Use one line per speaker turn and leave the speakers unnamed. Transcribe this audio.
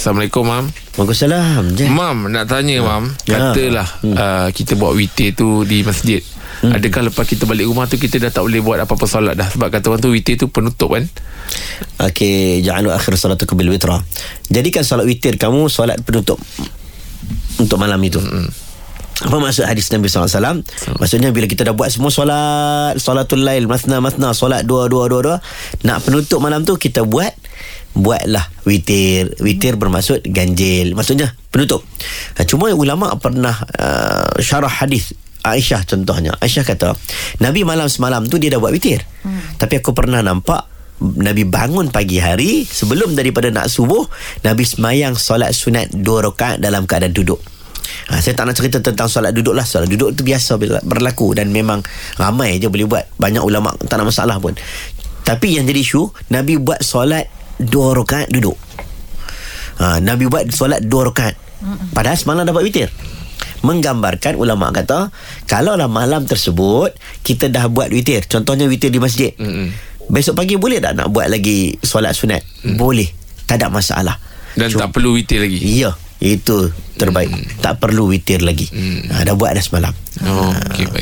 Assalamualaikum Mam
Waalaikumsalam je.
Mam nak tanya Mam
Ya.
Katalah
Hmm.
uh, Kita buat witir tu Di masjid Adakah lepas kita balik rumah tu Kita dah tak boleh buat apa-apa solat dah Sebab kata orang tu Witir tu penutup kan
Okey, ja'alu akhir salatukum bil witra. Jadikan solat witir kamu solat penutup untuk malam itu. Apa maksud hadis Nabi SAW Maksudnya bila kita dah buat semua solat Solatul lail Masna masna Solat dua dua dua dua Nak penutup malam tu Kita buat Buatlah witir. Witir bermaksud ganjil. Maksudnya penutup. Ha, Cuma ulama' pernah uh, Syarah hadis Aisyah contohnya. Aisyah kata Nabi malam semalam tu Dia dah buat witir. Hmm. Tapi aku pernah nampak Nabi bangun pagi hari Sebelum daripada nak subuh Nabi semayang solat sunat Dua rakaat dalam keadaan duduk. Ha, saya tak nak cerita tentang solat duduk lah. Solat duduk tu biasa berlaku Dan memang ramai je boleh buat. Banyak ulama' tak ada masalah pun. Tapi yang jadi isu Nabi buat solat Dua rakaat duduk. Ha, Nabi buat solat dua rakaat. Padahal semalam dapat witir. Menggambarkan ulama' kata Kalaulah malam tersebut Kita dah buat witir. Contohnya witir di masjid.
Mm-mm.
Besok pagi boleh tak nak buat lagi Solat sunat? Boleh. Tak ada masalah.
Dan tak perlu witir lagi?
Ya Itu terbaik. Tak perlu witir lagi. Ha, Dah buat dah semalam.
Oh, okay, baik.